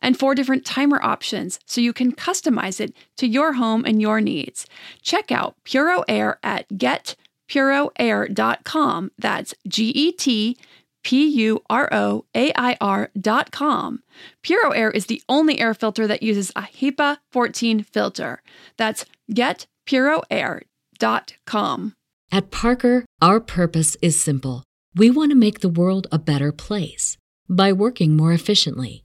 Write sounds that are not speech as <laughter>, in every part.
and four different timer options so you can customize it to your home and your needs. Check out Puro Air at getpuroair.com. That's G E T P U R O A I R.com. Puro Air is the only air filter that uses a HEPA 14 filter. That's getpuroair.com. At Parker, our purpose is simple. We want to make the world a better place by working more efficiently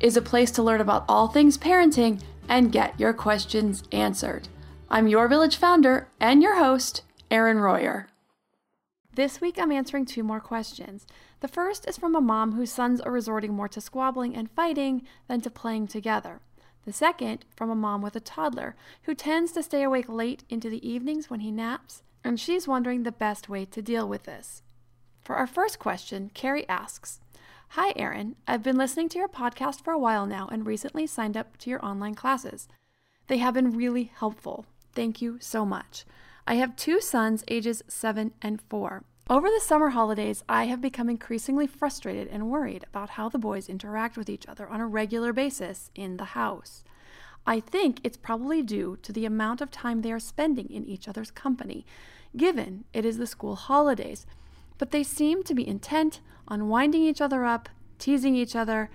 is a place to learn about all things parenting and get your questions answered. I'm your village founder and your host, Erin Royer. This week I'm answering two more questions. The first is from a mom whose sons are resorting more to squabbling and fighting than to playing together. The second from a mom with a toddler who tends to stay awake late into the evenings when he naps, and she's wondering the best way to deal with this. For our first question, Carrie asks Hi, Erin. I've been listening to your podcast for a while now and recently signed up to your online classes. They have been really helpful. Thank you so much. I have two sons, ages 7 and 4. Over the summer holidays, I have become increasingly frustrated and worried about how the boys interact with each other on a regular basis in the house. I think it's probably due to the amount of time they are spending in each other's company, given it is the school holidays but they seem to be intent on winding each other up, teasing each other,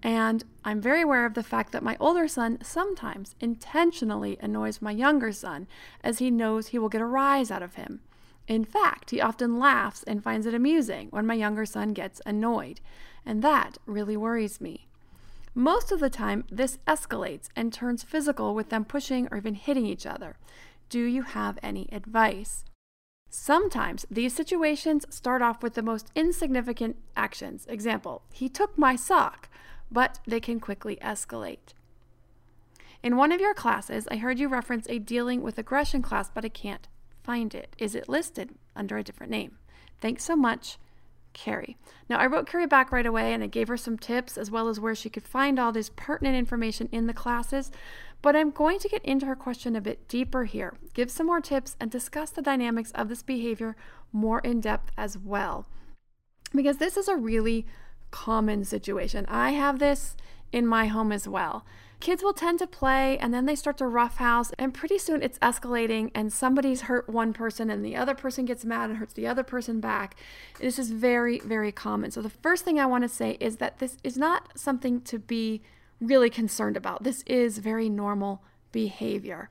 and I'm very aware of the fact that my older son sometimes intentionally annoys my younger son as he knows he will get a rise out of him. In fact, he often laughs and finds it amusing when my younger son gets annoyed, and that really worries me. Most of the time, this escalates and turns physical with them pushing or even hitting each other. Do you have any advice? Sometimes these situations start off with the most insignificant actions. Example, he took my sock, but they can quickly escalate. In one of your classes, I heard you reference a dealing with aggression class, but I can't find it. Is it listed under a different name? Thanks so much, Carrie. Now, I wrote Carrie back right away and I gave her some tips as well as where she could find all this pertinent information in the classes. But I'm going to get into her question a bit deeper here, give some more tips, and discuss the dynamics of this behavior more in depth as well. Because this is a really common situation. I have this in my home as well. Kids will tend to play and then they start to roughhouse, and pretty soon it's escalating, and somebody's hurt one person, and the other person gets mad and hurts the other person back. This is very, very common. So, the first thing I want to say is that this is not something to be really concerned about. This is very normal behavior.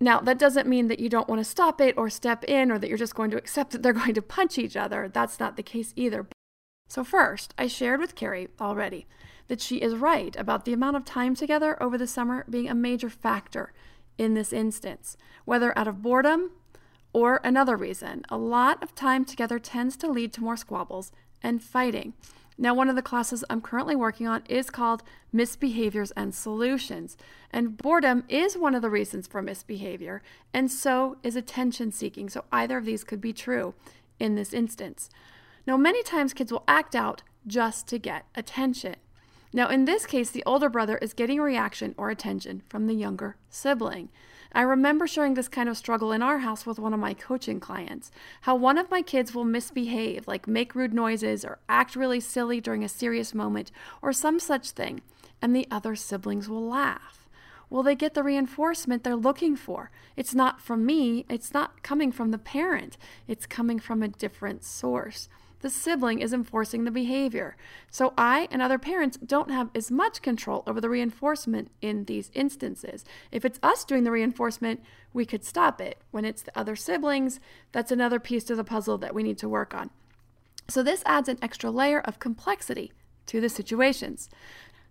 Now, that doesn't mean that you don't want to stop it or step in or that you're just going to accept that they're <laughs> going to punch each other. That's not the case either. So, first, I shared with Carrie already that she is right about the amount of time together over the summer being a major factor in this instance, whether out of boredom or another reason. A lot of time together tends to lead to more squabbles and fighting. Now, one of the classes I'm currently working on is called Misbehaviors and Solutions. And boredom is one of the reasons for misbehavior, and so is attention seeking. So, either of these could be true in this instance. Now, many times kids will act out just to get attention. Now, in this case, the older brother is getting a reaction or attention from the younger sibling. I remember sharing this kind of struggle in our house with one of my coaching clients. How one of my kids will misbehave, like make rude noises or act really silly during a serious moment or some such thing, and the other siblings will laugh. Will they get the reinforcement they're looking for? It's not from me, it's not coming from the parent, it's coming from a different source the sibling is enforcing the behavior. So I and other parents don't have as much control over the reinforcement in these instances. If it's us doing the reinforcement, we could stop it. When it's the other siblings, that's another piece to the puzzle that we need to work on. So this adds an extra layer of complexity to the situations.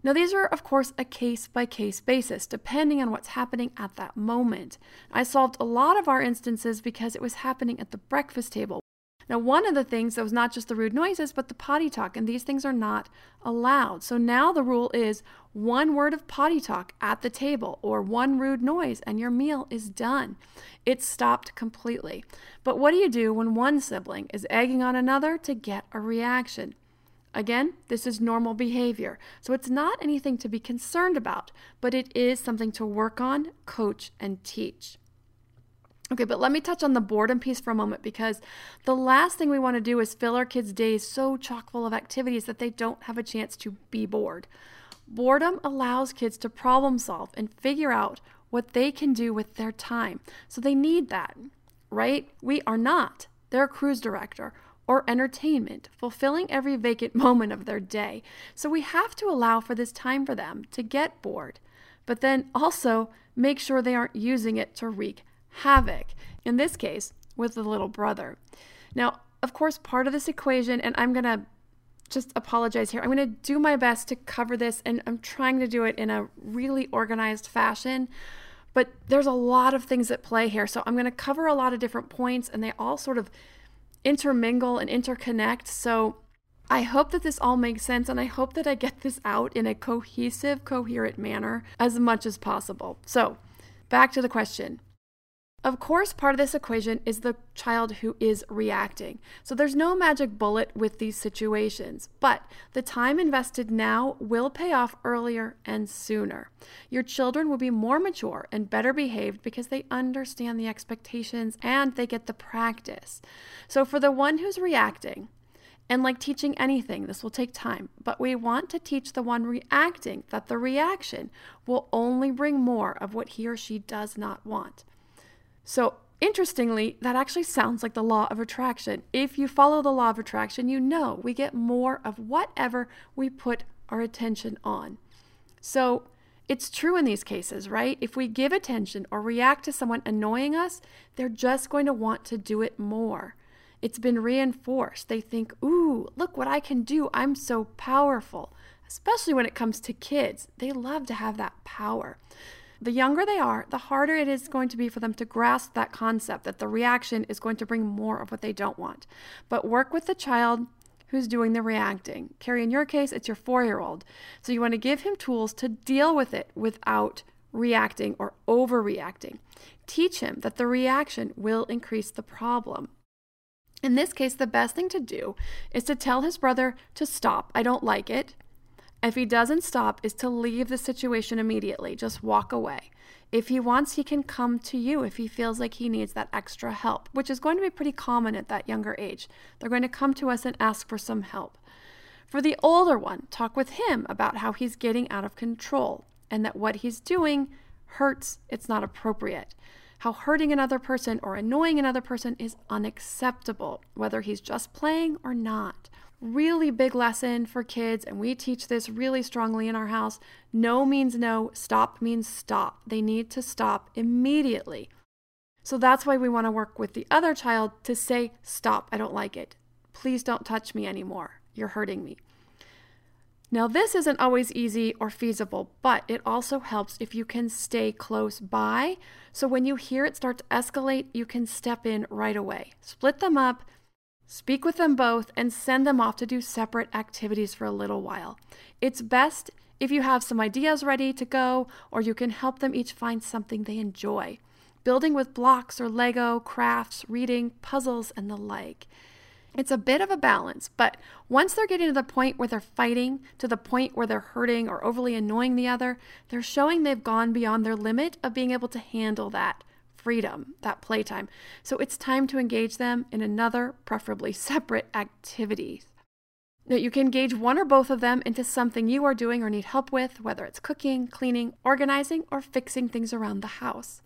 Now, these are, of course, a case by case basis, depending on what's happening at that moment. I solved a lot of our instances because it was happening at the breakfast table. Now, one of the things that was not just the rude noises, but the potty talk, and these things are not allowed. So now the rule is one word of potty talk at the table or one rude noise, and your meal is done. It's stopped completely. But what do you do when one sibling is egging on another to get a reaction? Again, this is normal behavior. So it's not anything to be concerned about, but it is something to work on, coach, and teach. Okay, but let me touch on the boredom piece for a moment because the last thing we want to do is fill our kids' days so chock full of activities that they don't have a chance to be bored. Boredom allows kids to problem solve and figure out what they can do with their time. So they need that, right? We are not their cruise director or entertainment, fulfilling every vacant <laughs> moment of their day. So we have to allow for this time for them to get bored, but then also make sure they aren't using it to wreak havoc, in this case, with the little brother. Now, of course, part of this equation, and I'm going to just apologize here, I'm going to do my best to cover this, and I'm trying to do it in a really organized fashion. But there's a lot of things at play here. So I'm going to cover a lot of different points, and they all sort of intermingle and interconnect. So I hope that this all makes sense, and I hope that I get <laughs> this out in a cohesive, coherent manner as much as possible. So, back to the question of course, part of this equation is the child who is reacting. So there's no magic bullet with these situations, but the time invested now will pay off earlier and sooner. Your children will be more mature and better behaved because they understand the expectations and they get the practice. So for the one who's reacting, and like teaching anything, this will take time, but we want to teach the one reacting that the reaction will only bring more of what he or she does not want. So, interestingly, that actually sounds like the law of attraction. If you follow the law of attraction, you know we get more of whatever we put our attention on. So, it's true in these cases, right? If we give attention or react to someone annoying us, they're just going to want to do it more. It's been reinforced. They think, ooh, look what I can do. I'm so powerful. Especially when it comes to kids, they love to have that power. The younger they are, the harder it is going to be for them to grasp that concept that the reaction is going to bring more of what they don't want. But work with the child who's doing the reacting. Carrie, in your case, it's your four year old. So you want to give him tools to deal with it without reacting or overreacting. Teach him that the reaction will increase the problem. In this case, the best thing to do is to tell his brother to stop. I don't like it. If he doesn't stop, is to leave the situation immediately. Just walk away. If he wants, he can come to you if he feels like he needs that extra help, which is going to be pretty common at that younger age. They're going to come to us and ask for some help. For the older one, talk with him about how he's getting out of control and that what he's doing hurts, it's not appropriate. How hurting another person or annoying another person is unacceptable, whether he's just playing or not really big lesson for kids, and we teach this really strongly in our house. No means no, stop means stop. They need to stop immediately. So that's why we want to work with the other child to say, Stop, I don't like it. Please don't touch me anymore. You're hurting me. Now, this isn't always easy or feasible, but it also helps if you can stay close by. So when you hear it start to escalate, you can step in right away. Split them up, speak with them both, and send them off to do separate activities for a little while. It's best if you have some ideas ready to go, or you can help them each find something they enjoy building with blocks or Lego, crafts, reading, puzzles, and the like. It's a bit of a balance, but once they're getting to the point where they're fighting, to the point where they're hurting or overly annoying the other, they're showing they've gone beyond their limit of being able to handle that freedom, that playtime. So it's time to engage them in another, preferably separate activity. Now, you can engage one or both of them into something you are doing or need help with, whether it's cooking, cleaning, organizing, or fixing things around the house.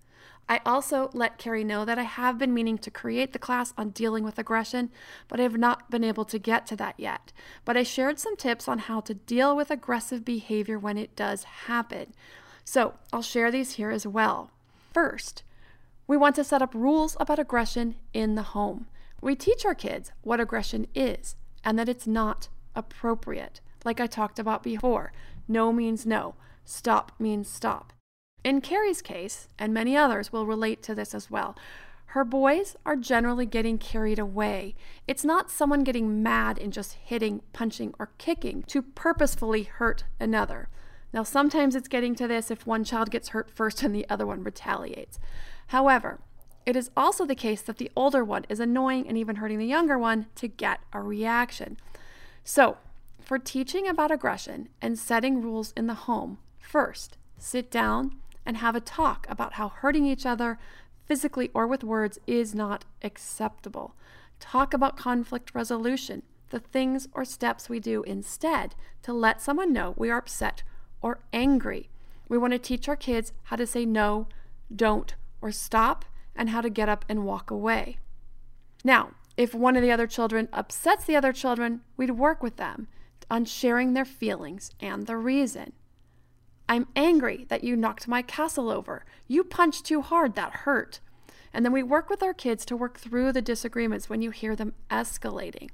I also let Carrie know that I have been meaning to create the class on dealing with aggression, but I have not been able to get to that yet. But I shared some tips on how to deal with aggressive behavior when it does happen. So I'll share these here as well. First, we want to set up rules about aggression in the home. We teach our kids what aggression is and that it's not appropriate. Like I talked about before, no means no, stop means stop. In Carrie's case, and many others will relate to this as well, her boys are generally getting carried away. It's not someone getting mad and just hitting, punching, or kicking to purposefully hurt another. Now, sometimes it's getting to this if one child gets hurt first and the other one retaliates. However, it is also the case that the older one is annoying and even hurting the younger one to get a reaction. So, for teaching about aggression and setting rules in the home, first, sit down and have a talk about how hurting each other, physically or with words, is not acceptable. Talk about conflict resolution, the things or steps we do instead to let someone know we are upset or angry. We want to teach our kids how to say no, don't, or stop, and how to get up and walk away. Now, if one of the other children upsets the other children, we'd work with them on sharing their feelings and the reason. I'm angry that you knocked my castle over. You punched too hard, that hurt. And then we work with our kids to work through the disagreements when you hear them escalating.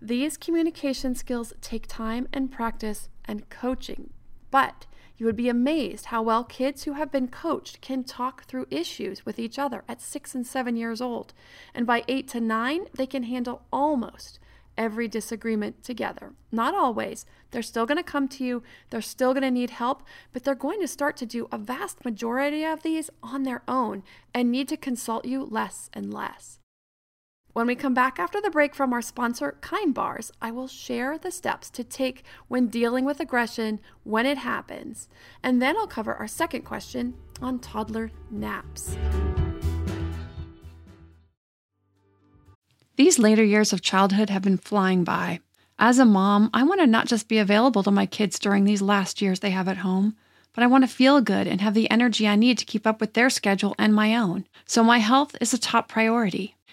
These communication skills take time and practice and coaching, but you would be amazed how well kids who have been coached can talk through issues with each other at six and seven years old. And by eight to nine, they can handle almost every disagreement together. Not always. They're still going to come to you, they're still going to need help, but they're going to start to do a vast majority of these on their own and need to consult you less and less. When we come back after the break from our sponsor, Kind Bars, I will share the steps to take when dealing with aggression when it happens. And then I'll cover our second question on toddler naps. These later years of childhood have been flying by. As a mom, I want to not just be available to my kids during these last years they have at home, but I want to feel good and have the energy I need to keep up with their schedule and my own. So my health is a top priority.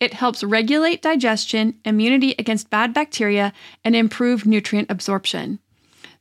It helps regulate digestion, immunity against bad bacteria, and improve nutrient absorption.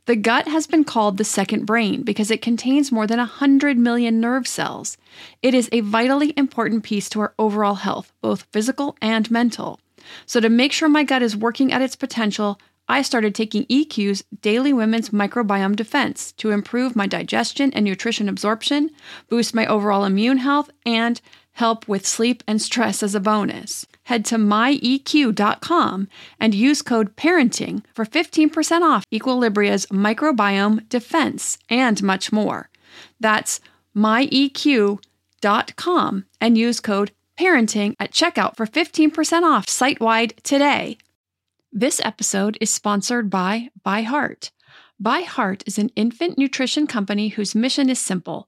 The gut has been called the second brain because it contains more than 100 million nerve cells. It is a vitally important piece to our overall health, both physical and mental. So, to make sure my gut is working at its potential, I started taking EQ's Daily Women's Microbiome Defense to improve my digestion and nutrition absorption, boost my overall immune health, and help with sleep and stress as a bonus. Head to myeq.com and use code parenting for 15% off Equilibria's microbiome defense and much more. That's myeq.com and use code parenting at checkout for 15% off site wide today. This episode is sponsored by ByHeart. ByHeart is an infant nutrition company whose mission is simple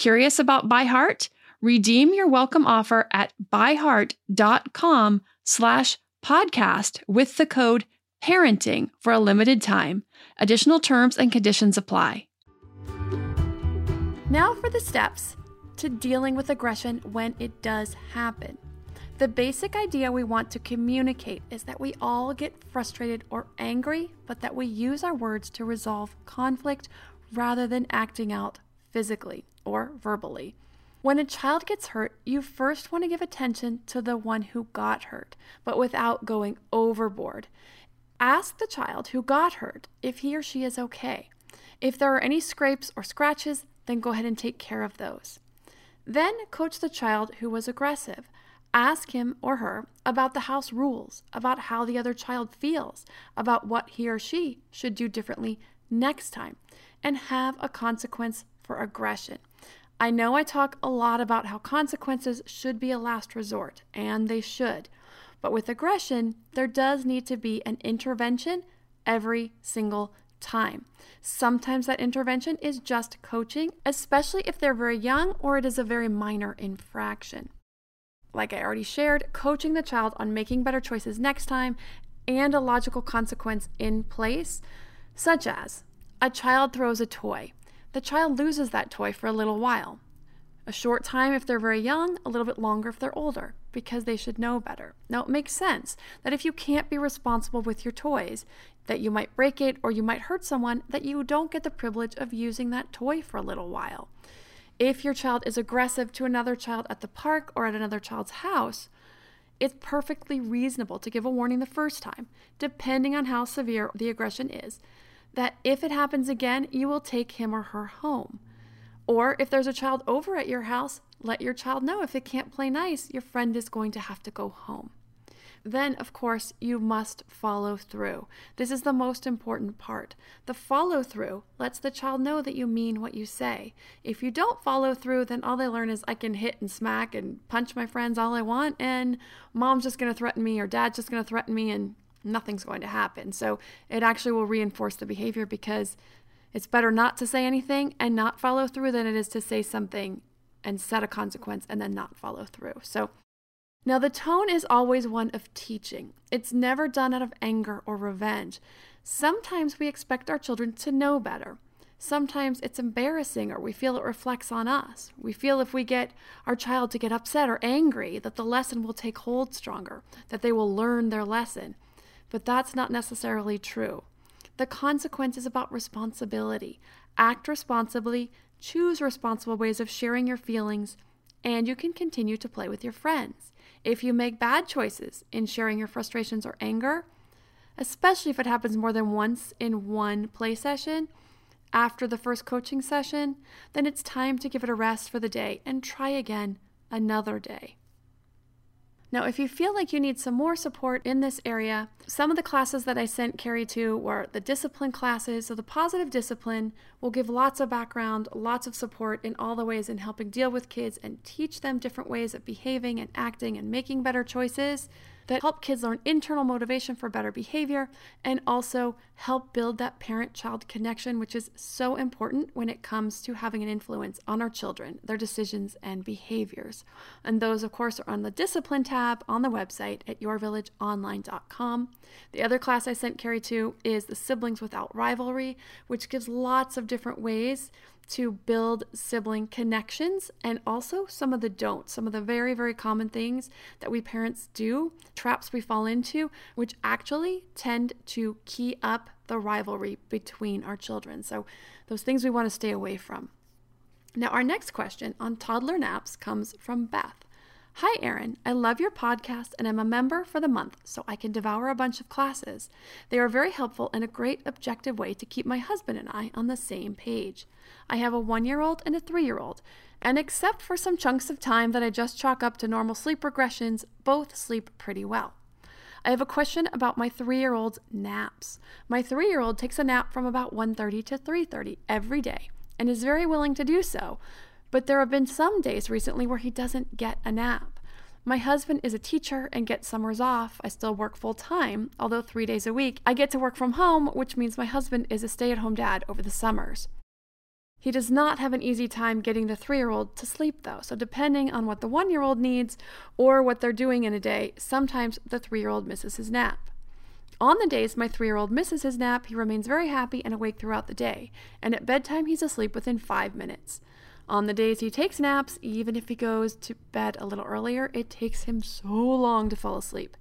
Curious about ByHeart? Redeem your welcome offer at byheart.com slash podcast with the code parenting for a limited time. Additional terms and conditions apply. Now for the steps to dealing with aggression when it does happen. The basic idea we want to communicate is that we all get frustrated or angry, but that we use our words to resolve conflict rather than acting out physically or verbally. When a child gets hurt, you first want to give attention to the one who got hurt, but without going overboard. Ask the child who got hurt if he or she is okay. If there are any scrapes or scratches, then go ahead and take care of those. Then coach the child who was aggressive. Ask him or her about the house rules, about how the other child feels, about what he or she should do differently next time, and have a consequence for aggression. I know I talk a lot about how consequences should be a last resort, and they should. But with aggression, there does need to be an intervention every single time. Sometimes that intervention is just coaching, especially if they're very young or it is a very minor infraction. Like I already shared, coaching the child on making better choices next time and a logical consequence in place, such as a child throws a toy. The child loses that toy for a little while. A short time if they're very young, a little bit longer if they're older, because they should know better. Now, it makes sense that if you can't be responsible with your toys, that you might break it or you might hurt someone, that you don't get the privilege of using that toy for a little while. If your child is aggressive to another child at the park or at another child's house, it's perfectly reasonable to give a warning the first time, depending on how severe the aggression is, that if it happens again, you will take him or her home. Or if there's a child over at your house, let your child know if it can't play nice, your friend is going to have to go home. Then, of course, you must follow through. This is the most important part. The follow through lets the child know that you mean what you say. If you don't follow through, then all they learn is I can hit and smack and punch my friends all I want, and mom's just going to threaten me or dad's just going to threaten me, and nothing's going to happen. So it actually will reinforce the behavior because it's better not to say anything and not follow through than it is to say something and set a consequence and then not follow through. So now, the tone is always one of teaching. It's never done out of anger or revenge. Sometimes we expect our children to know better. Sometimes it's embarrassing or we feel it reflects on us. We feel if we get our child to get upset or angry that the lesson will take hold stronger, that they will learn their lesson. But that's not necessarily true. The consequence is about responsibility. Act responsibly, choose responsible ways of sharing your feelings, and you can continue to play with your friends. If you make bad choices in sharing your frustrations or anger, especially if it happens more than once in one play session, after the first coaching session, then it's time to give it a rest for the day and try again another day. Now, if you feel like you need some more support in this area, some of the classes that I sent Carrie to were the discipline classes. So, the positive discipline will give lots of background, lots of support in all the ways in helping deal with kids and teach them different ways of behaving and acting and making better choices that help kids learn internal motivation for better behavior and also help build that parent child connection, which is so important when it comes to having an influence on our children, their decisions, and behaviors. And those, of course, are on the discipline tab on the website at yourvillageonline.com. The other class I sent Carrie to is the Siblings Without Rivalry, which gives lots of different ways to build sibling connections and also some of the don'ts, some of the very, very common things that we parents do, traps we fall into, which actually tend to key up the rivalry between our children. So, those things we want to stay away from. Now, our next question on toddler naps comes from Beth. Hi, Erin. I love your podcast and I'm a member for the month so I can devour a bunch of classes. They are very helpful and a great objective way to keep my husband and I on the same page. I have a one year old and a three year old, and except for some chunks of time that I just chalk up to normal sleep regressions, both sleep pretty well. I have a question about my 3-year-old's naps. My 3-year-old takes a nap from about 1:30 to 3:30 every day and is very willing to do so. But there have been some days recently where he doesn't get a nap. My husband is a teacher and gets summers off. I still work full time, although three days a week. I get to work from home, which means my husband is a stay at home dad over the summers. He does not have an easy time getting the three year old to sleep, though. So, depending on what the one year old needs or what they're doing in a day, sometimes the three year old misses his nap. On the days my three year old misses his nap, he remains very happy and awake throughout the day, and at bedtime, he's asleep within five minutes. On the days he takes naps, even if he goes to bed a little earlier, it takes him so long to fall asleep.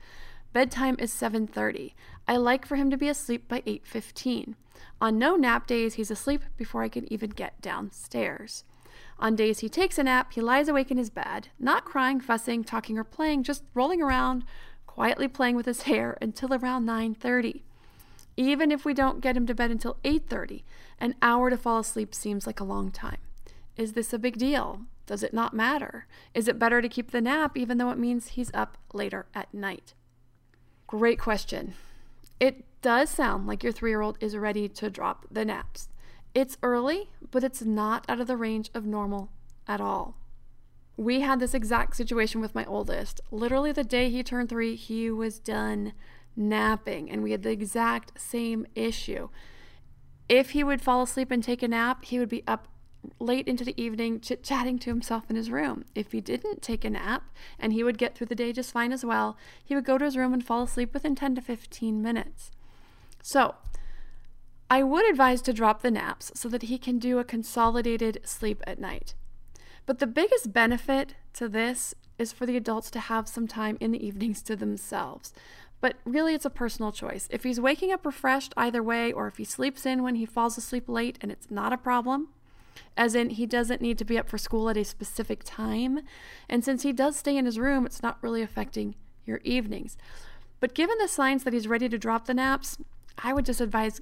Bedtime is 7:30. I like for him to be asleep by 8:15. On no nap days, he's asleep before I can even get downstairs. On days he takes a nap, he lies awake in his bed, not crying, fussing, talking, or playing, just rolling around, quietly playing with his hair until around 9:30. Even if we don't get him to bed until 8:30, an hour to fall asleep seems like a long time. Is this a big deal? Does it not matter? Is it better to keep the nap even though it means he's up later at night? Great question. It does sound like your three year old is ready to drop the naps. It's early, but it's not out of the range of normal at all. We had this exact situation with my oldest. Literally, the day he turned three, he was done napping, and we had the exact same issue. If he would fall asleep and take a nap, he would be up late into the evening chit chatting to himself in his room. If he didn't take a nap, and he would get through the day just fine as well, he would go to his room and fall asleep within 10 to 15 minutes. So, I would advise to drop the naps so that he can do a consolidated sleep at night. But the biggest benefit to this is for the adults to have some time in the evenings to themselves. But really, it's a personal choice. If he's waking up refreshed either way, or if he sleeps in when he falls asleep late and it's not a problem, as in he doesn't need to be up for school at a specific time, and since he does stay in his room, it's not really affecting your evenings. But given the signs that he's ready to drop the naps, I would just advise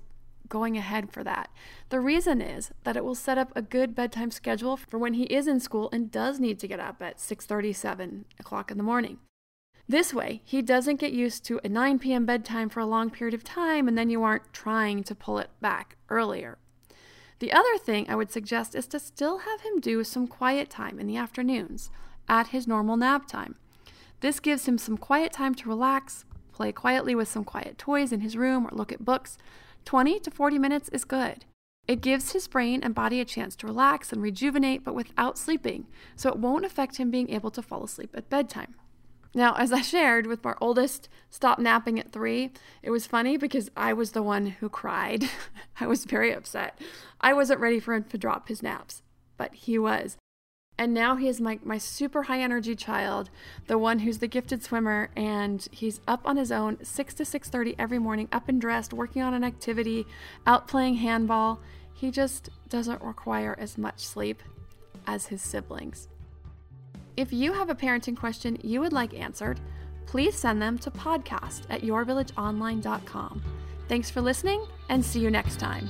going ahead for that. The reason is that it will set up a good bedtime schedule for when he is in school and does need to get up at 6:37 o'clock in the morning. This way, he doesn't get used to a 9 p.m. bedtime for a long period of time and then you aren't trying to pull it back earlier. The other thing I would suggest is to still have him do some quiet time in the afternoons at his normal nap time. This gives him some quiet time to relax, play quietly with some quiet toys in his room, or look at books. 20 to 40 minutes is good. It gives his brain and body a chance to relax and rejuvenate, but without sleeping, so it won't affect him being able to fall asleep at bedtime. Now, as I shared with our oldest stop napping at three, it was funny because I was the one who cried. <laughs> I was very upset. I wasn't ready for him to drop his naps, but he was. And now he is my, my super high energy child, the one who's the gifted swimmer, and he's up on his own 6 to 6:30 every morning, up and dressed, working on an activity, out playing handball. He just doesn't require as much sleep as his siblings. If you have a parenting question you would like answered, please send them to podcast at yourvillageonline.com. Thanks for listening and see you next time.